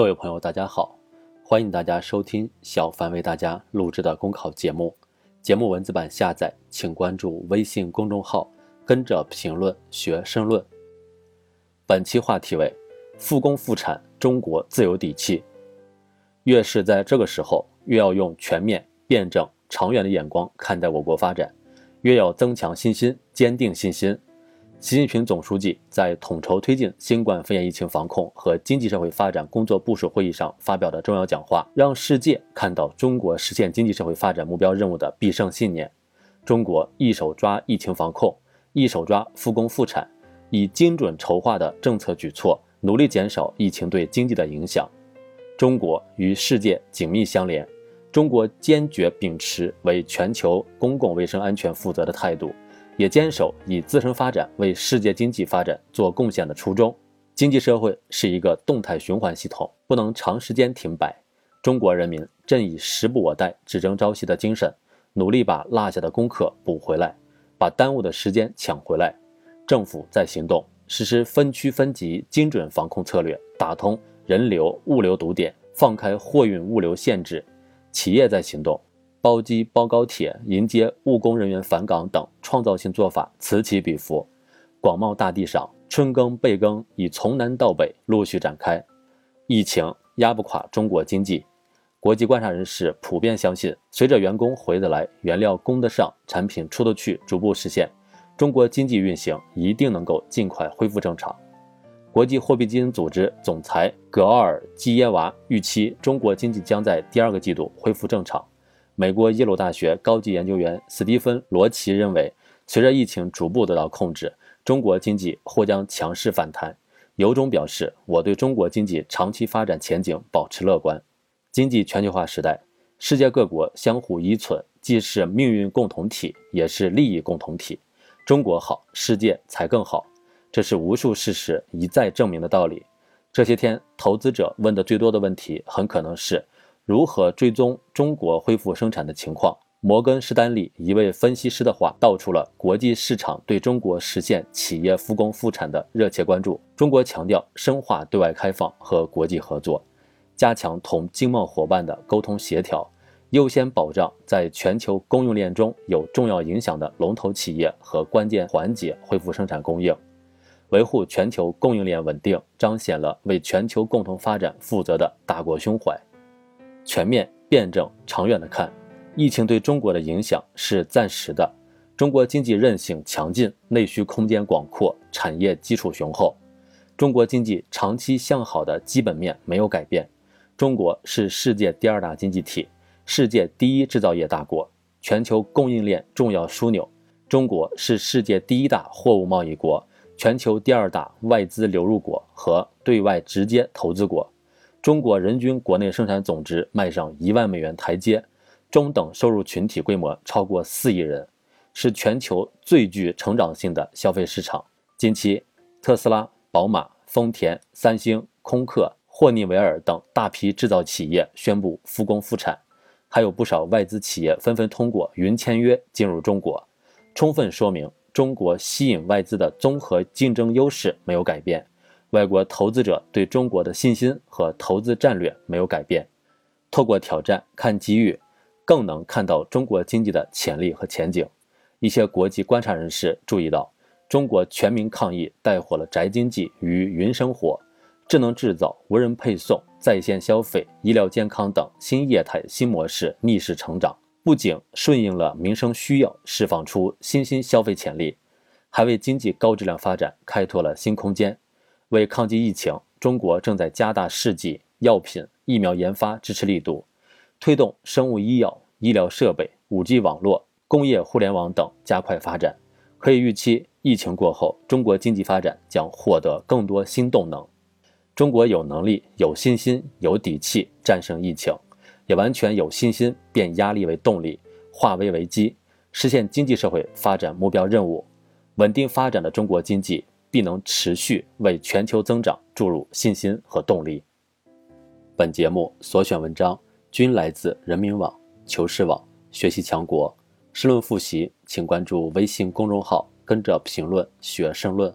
各位朋友，大家好，欢迎大家收听小凡为大家录制的公考节目。节目文字版下载，请关注微信公众号，跟着评论学申论。本期话题为“复工复产，中国自有底气”。越是在这个时候，越要用全面、辩证、长远的眼光看待我国发展，越要增强信心，坚定信心。习近平总书记在统筹推进新冠肺炎疫情防控和经济社会发展工作部署会议上发表的重要讲话，让世界看到中国实现经济社会发展目标任务的必胜信念。中国一手抓疫情防控，一手抓复工复产，以精准筹划的政策举措，努力减少疫情对经济的影响。中国与世界紧密相连，中国坚决秉持为全球公共卫生安全负责的态度。也坚守以自身发展为世界经济发展做贡献的初衷。经济社会是一个动态循环系统，不能长时间停摆。中国人民正以时不我待、只争朝夕的精神，努力把落下的功课补回来，把耽误的时间抢回来。政府在行动，实施分区分级精准防控策略，打通人流物流堵点，放开货运物流限制。企业在行动。包机包高铁迎接务工人员返岗等创造性做法此起彼伏，广袤大地上春耕备耕已从南到北陆续展开。疫情压不垮中国经济，国际观察人士普遍相信，随着员工回得来、原料供得上、产品出得去逐步实现，中国经济运行一定能够尽快恢复正常。国际货币基金组织总裁格奥尔基耶娃预期，中国经济将在第二个季度恢复正常。美国耶鲁大学高级研究员斯蒂芬·罗奇认为，随着疫情逐步得到控制，中国经济或将强势反弹。由衷表示，我对中国经济长期发展前景保持乐观。经济全球化时代，世界各国相互依存，既是命运共同体，也是利益共同体。中国好，世界才更好，这是无数事实一再证明的道理。这些天，投资者问的最多的问题，很可能是。如何追踪中国恢复生产的情况？摩根士丹利一位分析师的话道出了国际市场对中国实现企业复工复产的热切关注。中国强调深化对外开放和国际合作，加强同经贸伙伴的沟通协调，优先保障在全球供应链中有重要影响的龙头企业和关键环节恢复生产供应，维护全球供应链稳定，彰显了为全球共同发展负责的大国胸怀。全面、辩证、长远的看，疫情对中国的影响是暂时的。中国经济韧性强劲，内需空间广阔，产业基础雄厚，中国经济长期向好的基本面没有改变。中国是世界第二大经济体，世界第一制造业大国，全球供应链重要枢纽。中国是世界第一大货物贸易国，全球第二大外资流入国和对外直接投资国。中国人均国内生产总值迈上一万美元台阶，中等收入群体规模超过四亿人，是全球最具成长性的消费市场。近期，特斯拉、宝马、丰田、三星、空客、霍尼韦尔等大批制造企业宣布复工复产，还有不少外资企业纷纷通过云签约进入中国，充分说明中国吸引外资的综合竞争优势没有改变。外国投资者对中国的信心和投资战略没有改变。透过挑战看机遇，更能看到中国经济的潜力和前景。一些国际观察人士注意到，中国全民抗疫带火了宅经济与云生活、智能制造、无人配送、在线消费、医疗健康等新业态新模式逆势成长，不仅顺应了民生需要，释放出新兴消费潜力，还为经济高质量发展开拓了新空间。为抗击疫情，中国正在加大试剂、药品、疫苗研发支持力度，推动生物医药、医疗设备、5G 网络、工业互联网等加快发展。可以预期，疫情过后，中国经济发展将获得更多新动能。中国有能力、有信心、有底气战胜疫情，也完全有信心变压力为动力，化危为机，实现经济社会发展目标任务。稳定发展的中国经济。必能持续为全球增长注入信心和动力。本节目所选文章均来自人民网、求是网、学习强国。申论复习，请关注微信公众号，跟着评论学申论。